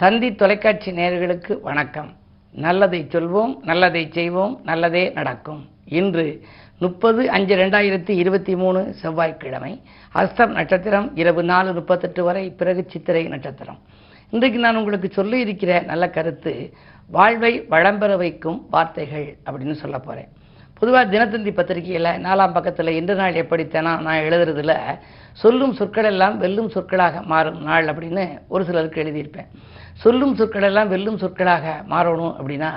தந்தி தொலைக்காட்சி நேயர்களுக்கு வணக்கம். நல்லதை சொல்வோம் நல்லதை செய்வோம் நல்லதே நடக்கும். இன்று முப்பது அஞ்சு ரெண்டாயிரத்தி இருபத்தி மூணு செவ்வாய்க்கிழமை அஸ்தம் நட்சத்திரம் இரவு நாலு முப்பத்தெட்டு வரை பிறகு சித்திரை நட்சத்திரம். இன்றைக்கு நான் உங்களுக்கு சொல்லி இருக்கிற நல்ல கருத்து வாழ்வை வளம்பெற வைக்கும் வார்த்தைகள் அப்படின்னு சொல்ல போகிறேன் பொதுவாக தினத்தந்தி பத்திரிகையில் நாலாம் பக்கத்தில் இன்று நாள் எப்படித்தனா நான் எழுதுறதுல சொல்லும் சொற்களெல்லாம் வெல்லும் சொற்களாக மாறும் நாள் அப்படின்னு ஒரு சிலருக்கு எழுதியிருப்பேன். சொல்லும் சொற்களெல்லாம் வெல்லும் சொற்களாக மாறணும் அப்படின்னா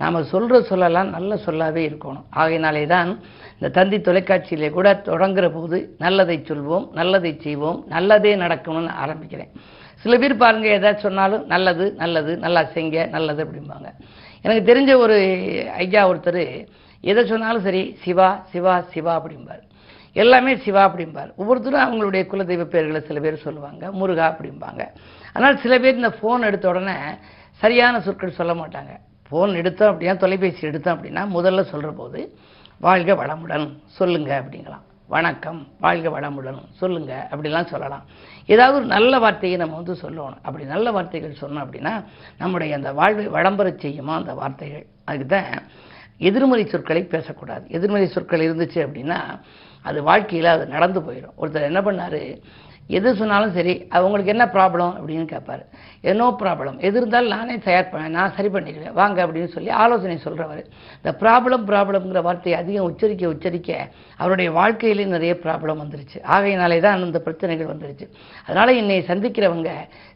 நாம் சொல்கிற சொல்லலாம் நல்ல சொல்லாவே இருக்கணும். ஆகையினாலே தான் இந்த தந்தி தொலைக்காட்சியிலே கூட தொடங்குற போது நல்லதை சொல்வோம் நல்லதை செய்வோம் நல்லதே நடக்கணும்னு ஆரம்பிக்கிறேன். சில பேர் பாருங்கள் ஏதாச்சும் சொன்னாலும் நல்லது நல்லது நல்லா செய்ங்க நல்லது அப்படிம்பாங்க. எனக்கு தெரிஞ்ச ஒரு ஐயா ஒருத்தர் எதை சொன்னாலும் சரி சிவா சிவா சிவா அப்படிம்பார். எல்லாமே சிவா அப்படிம்பார். ஒவ்வொருத்தரும் அவங்களுடைய குலதெய்வ பேர்களை சில பேர் சொல்லுவாங்க முருகா அப்படிம்பாங்க. ஆனால் சில பேர் இந்த ஃபோன் எடுத்த உடனே சரியான சொற்கள் சொல்ல மாட்டாங்க. ஃபோன் எடுத்தோம் அப்படின்னா தொலைபேசி எடுத்தோம் அப்படின்னா முதல்ல சொல்கிற போது வாழ்க வளமுடன் சொல்லுங்க அப்படிங்களாம் வணக்கம் வாழ்க வளமுடன் சொல்லுங்க அப்படிலாம் சொல்லலாம். ஏதாவது ஒரு நல்ல வார்த்தையை நம்ம வந்து சொல்லணும். அப்படி நல்ல வார்த்தைகள் சொன்னோம் அப்படின்னா நம்முடைய அந்த வாழ்வை வளம்பெறச் செய்யுமா அந்த வார்த்தைகள்? அதுக்கு தான் எதிர்மறை சொற்களை பேசக்கூடாது. எதிர்மறை சொற்கள் இருந்துச்சு அப்படின்னா அது வாழ்க்கையில் அது நடந்து போயிடும் ஒருத்தர் என்ன பண்ணார்? எது சொன்னாலும் சரி அவங்களுக்கு என்ன ப்ராப்ளம் அப்படின்னு கேட்பார். என்னோ ப்ராப்ளம் எது இருந்தாலும் நானே தயார் பண்ண நான் சரி பண்ணிடுவேன். வாங்க அப்படின்னு சொல்லி ஆலோசனை சொல்கிறவர் இந்த ப்ராப்ளம் ப்ராப்ளம்ங்கிற வார்த்தையை அதிகம் உச்சரிக்க உச்சரிக்க அவருடைய வாழ்க்கையிலே நிறைய ப்ராப்ளம் வந்துருச்சு. ஆகையினாலே தான் அந்த பிரச்சனைகள் வந்துருச்சு. அதனால் என்னை சந்திக்கிறவங்க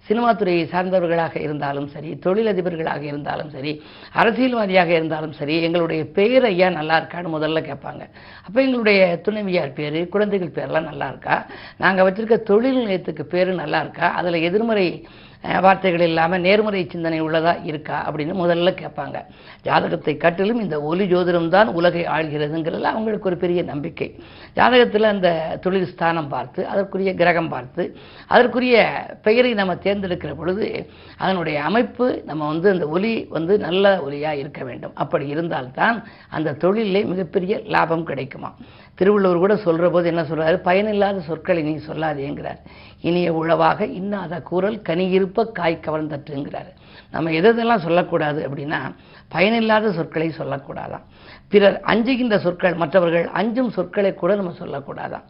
சினிமா துறையை சார்ந்தவர்களாக இருந்தாலும் சரி தொழிலதிபர்களாக இருந்தாலும் சரி அரசியல்வாதியாக இருந்தாலும் சரி எங்களுடைய பெயர் ஐயா நல்லா இருக்கான்னு முதல்ல கேட்பாங்க. அப்போ எங்களுடைய துணைவியார் பேர் குழந்தைகள் பேரெலாம் நல்லா இருக்கா? நாங்கள் வச்சுருக்க தொழில் நிலையத்துக்கு பேர் நல்லா இருக்கா? அதில் எதிர்மறை வார்த்தைகள் இல்லாமல் நேர்முறை சிந்தனை உள்ளதா இருக்கா அப்படின்னு முதல்ல கேட்பாங்க. ஜாதகத்தை கட்டிலும் இந்த ஒலி ஜோதிடம் தான் உலகை ஆள்கிறதுங்கிறதுல அவங்களுக்கு ஒரு பெரிய நம்பிக்கை. ஜாதகத்தில் அந்த தொழில் ஸ்தானம் பார்த்து அதற்குரிய கிரகம் பார்த்து அதற்குரிய பெயரை நம்ம தேர்ந்தெடுக்கிற பொழுது அதனுடைய அமைப்பு நம்ம வந்து அந்த ஒலி வந்து நல்ல ஒலியாக இருக்க வேண்டும். அப்படி இருந்தால்தான் அந்த தொழிலே மிகப்பெரிய லாபம் கிடைக்குமா. திருவள்ளுவர் கூட சொல்கிற போது என்ன சொல்கிறாரு பயனில்லாத சொற்களை நீ சொல்லாதேங்கிறார். இனிய உழவாக இன்னாத கூறல் கனியிருப்பு காய் கவர்ந்தற்றுங்கிறார் நம்ம எதெல்லாம் சொல்லக்கூடாது அப்படின்னா பயனில்லாத சொற்களை சொல்லக்கூடாதான் பிறர் அஞ்சுகின்ற சொற்கள் மற்றவர்கள் அஞ்சும் சொற்களை கூட நம்ம சொல்லக்கூடாதாம்.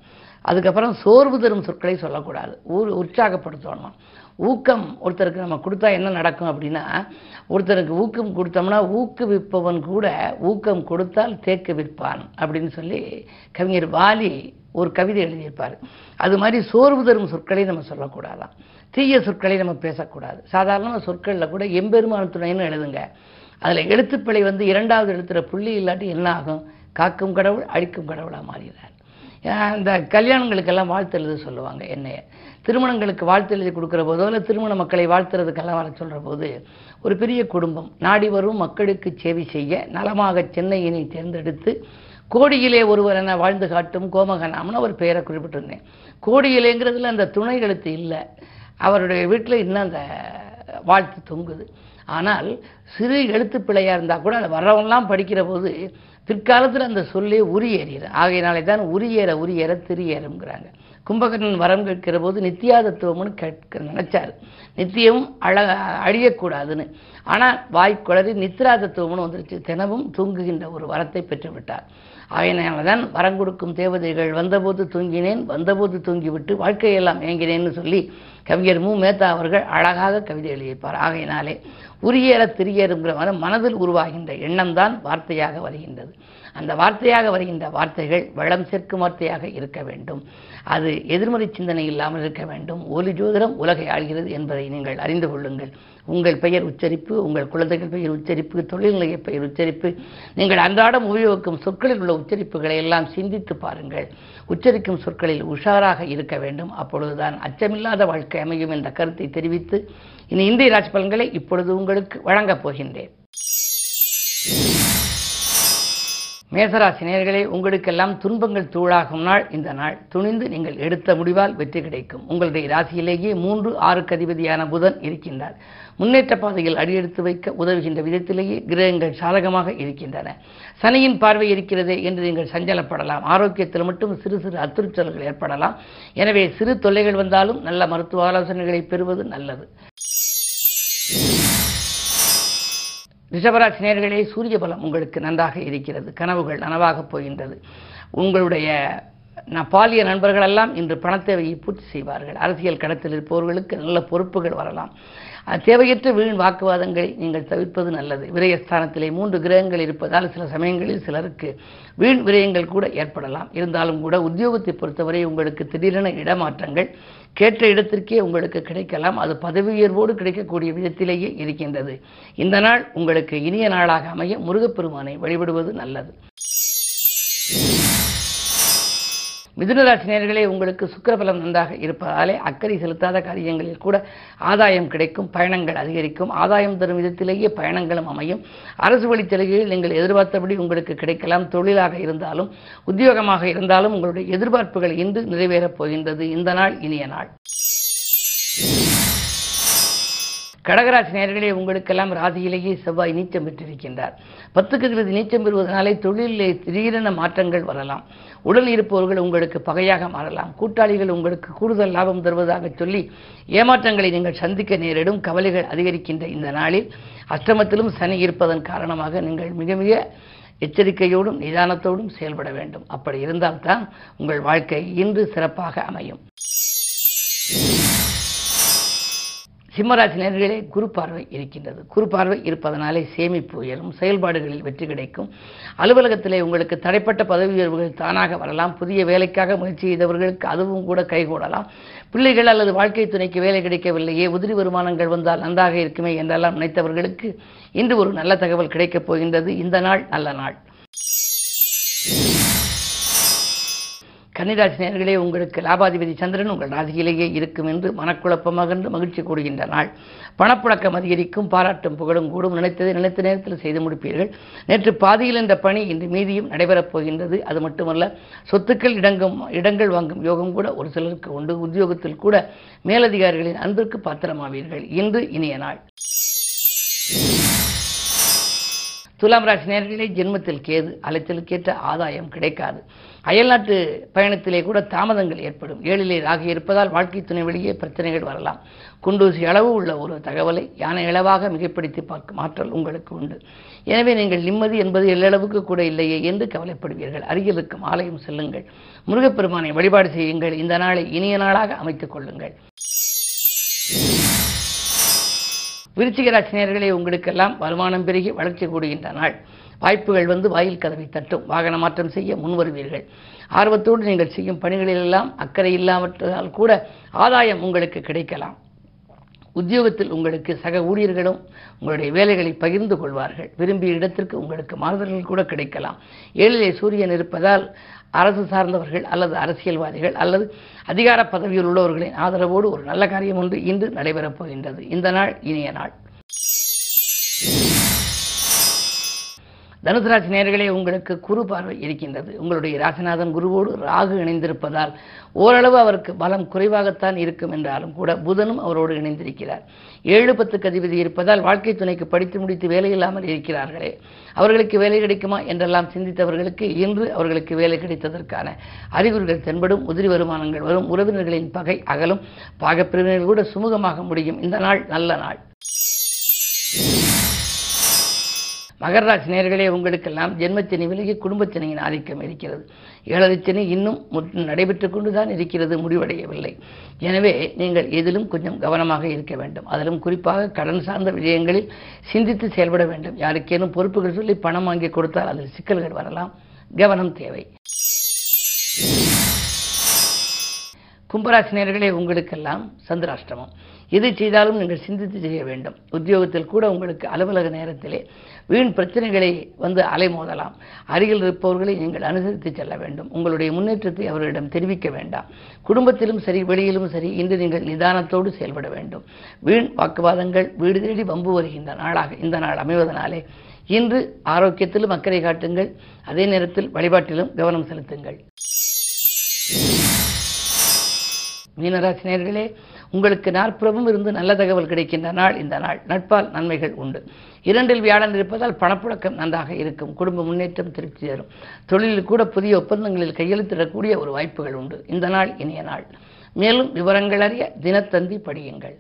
அதுக்கப்புறம் சோர்வு தரும் சொற்களை சொல்லக்கூடாது. ஊர் உற்சாகப்படுத்தணும்? ஊக்கம் ஒருத்தருக்கு நம்ம கொடுத்தா என்ன நடக்கும் அப்படின்னா ஒருத்தருக்கு ஊக்கம் கொடுத்தோம்னா ஊக்குவிப்பவன் கூட ஊக்கம் கொடுத்தால் தேக்கு விற்பான் அப்படின்னு சொல்லி கவிஞர் வாலி ஒரு கவிதை எழுதியிருப்பார். அது மாதிரி சோர்வு தரும் சொற்களை நம்ம சொல்லக்கூடாதாம். தீய சொற்களை நம்ம பேசக்கூடாது. சாதாரண சொற்களில் கூட எம்பெருமான துணைன்னு எழுதுங்க. அதில் எழுத்துப்பிழை வந்து இரண்டாவது எழுத்துற புள்ளி இல்லாட்டி என்ன ஆகும்? காக்கும் கடவுள் அழிக்கும் கடவுளாக மாறுகிறார் இந்த கல்யாணங்களுக்கெல்லாம் வாழ்த்து எழுத சொல்லுவாங்க என்னைய. திருமணங்களுக்கு வாழ்த்து எழுதி கொடுக்குற போதோ இல்லை திருமண மக்களை வாழ்த்துறதுக்கெல்லாம் வர சொல்கிற போது ஒரு பெரிய குடும்பம் நாடி வரும் மக்களுக்கு சேவை செய்ய நலமாக சென்னையினை தேர்ந்தெடுத்து கோடியிலே ஒருவர் என வாழ்ந்து காட்டும் கோமகனாம்னு ஒரு பெயரை குறிப்பிட்டிருந்தேன். கோடியிலேங்கிறதுல அந்த துணை எழுத்து இல்லை. அவருடைய வீட்டில் இன்னும் அந்த வாழ்த்து தொங்குது. ஆனால் சிறு எழுத்து பிழையாக இருந்தால் கூட அந்த வர்றவங்களாம் படிக்கிற போது பிற்காலத்தில் அந்த சொல்லே உரியேறிடும். ஆகையினாலே தான் உரியேற உரியேற திரியேறங்கிறாங்க கும்பகர்ணன் வரம் கேட்கிற போது நித்தியாதத்துவம்னு கேட்க நினைச்சார். நித்தியம் அழ அழியக்கூடாதுன்னு. ஆனால் வாய்க்குளறி நித்ராதத்துவம்னு வந்துருச்சு. தினமும் தூங்குகின்ற ஒரு வரத்தை பெற்று விட்டார் ஆகையினால தான் வரம் கொடுக்கும் தேவதைகள் வந்தபோது தூங்கினேன் வந்தபோது தூங்கிவிட்டு வாழ்க்கையெல்லாம் ஏங்கினேன்னு சொல்லி கவிஞர் மு. மேத்தா அவர்கள் அழகாக கவிதை எழுதியிருப்பார். ஆகையினாலே உரியேற திரியேறுங்கிற மனதில் உருவாகின்ற எண்ணம் தான் வார்த்தையாக வருகின்றது. அந்த வார்த்தையாக வருகின்ற வார்த்தைகள் வளம் சேர்க்கும் வார்த்தையாக இருக்க வேண்டும். அது எதிர்மறை சிந்தனை இல்லாமல் இருக்க வேண்டும். ஒலி ஜோதிடம் உலகை ஆள்கிறது என்பதை நீங்கள் அறிந்து கொள்ளுங்கள். உங்கள் பெயர் உச்சரிப்பு உங்கள் குழந்தைகள் பெயர் உச்சரிப்பு தொழில்நிலைய பெயர் உச்சரிப்பு நீங்கள் அன்றாடம் உபயோகிக்கும் சொற்களில் உள்ள உச்சரிப்புகளை எல்லாம் சிந்தித்து பாருங்கள். உச்சரிக்கும் சொற்களில் உஷாராக இருக்க வேண்டும். அப்பொழுதுதான் அச்சமில்லாத வாழ்க்கை அமையும் என்ற கருத்தை தெரிவித்து இனி இந்திய ராஜ் பலன்களை இப்பொழுது உங்களுக்கு வழங்கப் போகின்றேன். மேசராசி நேர்களே உங்களுக்கெல்லாம் துன்பங்கள் தூளாகும் நாள். இந்த நாள் துணிந்து நீங்கள் எடுத்த முடிவால் வெற்றி கிடைக்கும். உங்களுடைய ராசியிலேயே மூன்று ஆறுக்கு அதிபதியான புதன் இருக்கின்றார். முன்னேற்ற பாதையில் அடியெடுத்து வைக்க உதவுகின்ற விதத்திலேயே கிரகங்கள் சாதகமாக இருக்கின்றன. சனியின் பார்வை இருக்கிறதே என்று நீங்கள் சஞ்சலப்படலாம். ஆரோக்கியத்தில் மட்டும் சிறு சிறு அத்துறுச்சல்கள் ஏற்படலாம். எனவே சிறு தொல்லைகள் வந்தாலும் நல்ல மருத்துவ ஆலோசனைகளை பெறுவது நல்லது. ரிஷபராசி நேர்களே சூரிய பலம் உங்களுக்கு நன்றாக இருக்கிறது. கனவுகள் நனவாக போகின்றது. உங்களுடைய நான் பாலிய நண்பர்களெல்லாம் இன்று பணத்தேவையை பூர்த்தி செய்வார்கள். அரசியல் கடத்தில் இருப்பவர்களுக்கு நல்ல பொறுப்புகள் வரலாம். தேவையற்ற வீண் வாக்குவாதங்களை நீங்கள் தவிர்ப்பது நல்லது. விரயஸ்தானத்திலே மூன்று கிரகங்கள் இருப்பதால் சில சமயங்களில் சிலருக்கு வீண் விரயங்கள் கூட ஏற்படலாம். இருந்தாலும் கூட உத்தியோகத்தை பொறுத்தவரை உங்களுக்கு திடீரென இடமாற்றங்கள் கேட்ட இடத்திற்கே உங்களுக்கு கிடைக்கலாம். அது பதவி உயர்வோடு கிடைக்கக்கூடிய விதத்திலேயே இருக்கின்றது. இந்த நாள் உங்களுக்கு இனிய நாளாக அமைய முருகப்பெருமானை வழிபடுவது நல்லது. மிதுனராசி உங்களுக்கு சுக்கரபலம் நன்றாக இருப்பதாலே அக்கறை செலுத்தாத காரியங்களில் கூட ஆதாயம் கிடைக்கும் பயணங்கள் அதிகரிக்கும். ஆதாயம் தரும் விதத்திலேயே பயணங்களும் அமையும். அரசு வழி சலுகைகள் நீங்கள் எதிர்பார்த்தபடி உங்களுக்கு கிடைக்கலாம். தொழிலாக இருந்தாலும் உத்தியோகமாக இருந்தாலும் உங்களுடைய எதிர்பார்ப்புகள் இன்று நிறைவேறப் போகின்றது. இந்த நாள் இனிய நாள். கடகராசி நேர்களே உங்களுக்கெல்லாம் ராசியிலேயே செவ்வாய் நீச்சம் பெற்றிருக்கின்றார். பத்துக்கு இருபது நீச்சம் பெறுவதனாலே தொழிலிலே திடீரென மாற்றங்கள் வரலாம். உடல் இருப்பவர்கள் உங்களுக்கு பகையாக மாறலாம். கூட்டாளிகள் உங்களுக்கு கூடுதல் லாபம் தருவதாக சொல்லி ஏமாற்றங்களை நீங்கள் சந்திக்க நேரிடும் கவலைகள் அதிகரிக்கின்ற இந்த நாளில். அஷ்டமத்திலும் சனி இருப்பதன் காரணமாக நீங்கள் மிக மிக எச்சரிக்கையோடும் நிதானத்தோடும் செயல்பட வேண்டும். அப்படி இருந்தால்தான் உங்கள் வாழ்க்கை இன்று சிறப்பாக அமையும். சிம்மராசி நேர்களே குரு பார்வை இருக்கின்றது. குரு பார்வை இருப்பதனாலே சேமிப்பு உயரும் செயல்பாடுகளில் வெற்றி கிடைக்கும். அலுவலகத்திலே உங்களுக்கு தடைப்பட்ட பதவி உயர்வுகள் தானாக வரலாம். புதிய வேலைக்காக முயற்சி செய்தவர்களுக்கு அதுவும் கூட கைகூடலாம். பிள்ளைகள் அல்லது வாழ்க்கை துணைக்கு வேலை கிடைக்கவில்லையே உதிரி வருமானங்கள் வந்தால் நன்றாக இருக்குமே என்றெல்லாம் நினைத்தவர்களுக்கு இன்று ஒரு நல்ல தகவல் கிடைக்கப் போகின்றது. இந்த நாள் நல்ல நாள். கன்னிராசி நேர்களே உங்களுக்கு லாபாதிபதி சந்திரன் உங்கள் ராசியிலேயே இருக்கும் என்று மனக்குழப்பமகன்று மகிழ்ச்சி கூடுகின்ற நாள். பணப்புழக்கம் அதிகரிக்கும் பாராட்டும் புகழும் கூடும் நினைத்ததை நினைத்த நேரத்தில் செய்து முடிப்பீர்கள். நேற்று பாதியில் இந்த பணி இன்று மீதியும் நடைபெறப் போகின்றது. அது மட்டுமல்ல சொத்துக்கள் இடங்கும் இடங்கள் வாங்கும் யோகம் கூட ஒரு சிலருக்கு உண்டு. உத்தியோகத்தில் கூட மேலதிகாரிகளின் அன்பிற்கு பாத்திரமாவீர்கள். இன்று இனிய நாள். துலாம் ராசி நேர்களிலே ஜென்மத்தில் கேது அலைச்சலுக்கேற்ற ஆதாயம் கிடைக்காது. அயல்நாட்டு பயணத்திலே கூட தாமதங்கள் ஏற்படும். ஏழிலே ராகி இருப்பதால் வாழ்க்கை துணை வெளியே பிரச்சனைகள் வரலாம். குண்டூசி அளவு உள்ள ஒரு தகவலை யானை அளவாக மிகைப்படுத்தி பார்க்கும் ஆற்றல் உங்களுக்கு உண்டு. எனவே நீங்கள் நிம்மதி என்பது எல்லளவுக்கு கூட இல்லையே என்று கவலைப்படுவீர்கள். அருகில் இருக்கும் ஆலயம் செல்லுங்கள். முருகப்பெருமானை வழிபாடு செய்யுங்கள். இந்த நாளை இனிய நாளாக அமைத்துக் கொள்ளுங்கள். விருச்சிக ராசினியர்களே உங்களுக்கெல்லாம் வருமானம் பெருகி வளர்ச்சி கூடுகின்ற நாள் வாய்ப்புகள் வந்து வாயில் கதவை தட்டும் வாகன மாற்றம் செய்ய முன்வருவீர்கள் ஆர்வத்தோடு நீங்கள் செய்யும் பணிகளிலெல்லாம் அக்கறை இல்லாமற்றால் கூட ஆதாயம் உங்களுக்கு கிடைக்கலாம். உத்தியோகத்தில் உங்களுக்கு சக ஊழியர்களும் உங்களுடைய வேலைகளை பகிர்ந்து கொள்வார்கள். விரும்பிய இடத்திற்கு உங்களுக்கு மாறுதல்கள் கூட கிடைக்கலாம். ஏழிலே சூரியன் இருப்பதால் அரசு சார்ந்தவர்கள் அல்லது அரசியல்வாதிகள் அல்லது அதிகார பதவியில் உள்ளவர்களின் ஆதரவோடு ஒரு நல்ல காரியம் ஒன்று இன்று நடைபெறப் போகின்றது. இந்த நாள் இனிய நாள். தனுசு ராசி நேர்களே உங்களுக்கு குரு பார்வை இருக்கின்றது. உங்களுடைய ராசிநாதன் குருவோடு ராகு இணைந்திருப்பதால் ஓரளவு அவருக்கு பலம் குறைவாகத்தான் இருக்கும் என்றாலும் கூட புதனும் அவரோடு இணைந்திருக்கிறார். ஏழு பத்துக்கு அதிபதி இருப்பதால் வாழ்க்கை துணைக்கு படித்து முடித்து வேலை இல்லாமல் இருக்கிறார்களே. அவர்களுக்கு வேலை கிடைக்குமா என்றெல்லாம் சிந்தித்தவர்களுக்கு இன்று அவர்களுக்கு வேலை கிடைத்ததற்கான அறிகுறிகள் தென்படும் உதிரி வருமானங்கள் வரும் உறவினர்களின் பகை அகலும் பாகப்பிரிவினர்கள் கூட சுமூகமாக முடியும். இந்த நாள் நல்ல நாள். மகராசி நேர்களே உங்களுக்கெல்லாம் ஜென்மச்சனி விலகி குடும்பத்தினையின் ஆதிக்கம் இருக்கிறது. ஏழரை இன்னும் முற்று நடைபெற்று கொண்டுதான் இருக்கிறது முடிவடையவில்லை. எனவே நீங்கள் எதிலும் கொஞ்சம் கவனமாக இருக்க வேண்டும். அதிலும் குறிப்பாக கடன் சார்ந்த விஷயங்களில் சிந்தித்து செயல்பட வேண்டும். யாருக்கேனும் பொறுப்புகள் சொல்லி பணம் வாங்கி கொடுத்தால் அதில் சிக்கல்கள் வரலாம். கவனம் தேவை. கும்பராசினியர்களே உங்களுக்கெல்லாம் சந்திராஷ்டமம். எது செய்தாலும் நீங்கள் சிந்தித்து செய்ய வேண்டும். உத்தியோகத்தில் கூட உங்களுக்கு அலுவலக நேரத்திலே வீண் பிரச்சனைகளை வந்து அலைமோதலாம். அருகில் இருப்பவர்களை நீங்கள் அனுசரித்து செல்ல வேண்டும். உங்களுடைய முன்னேற்றத்தை அவர்களிடம் தெரிவிக்க வேண்டாம். குடும்பத்திலும் சரி வெளியிலும் சரி இன்று நீங்கள் நிதானத்தோடு செயல்பட வேண்டும். வீண் வாக்குவாதங்கள் வீடு தேடி வம்பு வருகின்ற நாளாக இந்த நாள் அமைவதனாலே இன்று ஆரோக்கியத்திலும் அக்கறை காட்டுங்கள். அதே நேரத்தில் வழிபாட்டிலும் கவனம் செலுத்துங்கள். மீனராசினியர்களே உங்களுக்கு நாற்புறமும் இருந்து நல்ல தகவல் கிடைக்கின்ற நாள் இந்த நாள். நட்பால் நன்மைகள் உண்டு. இரண்டில் வியாழன் இருப்பதால் பணப்புழக்கம் நன்றாக இருக்கும். குடும்ப முன்னேற்றம் திருப்தி தரும். தொழிலில் கூட புதிய ஒப்பந்தங்களில் கையெழுத்திடக்கூடிய ஒரு வாய்ப்புகள் உண்டு. இந்த நாள் இனிய நாள். மேலும் விவரங்கள் அறிய தினத்தந்தி படியுங்கள்.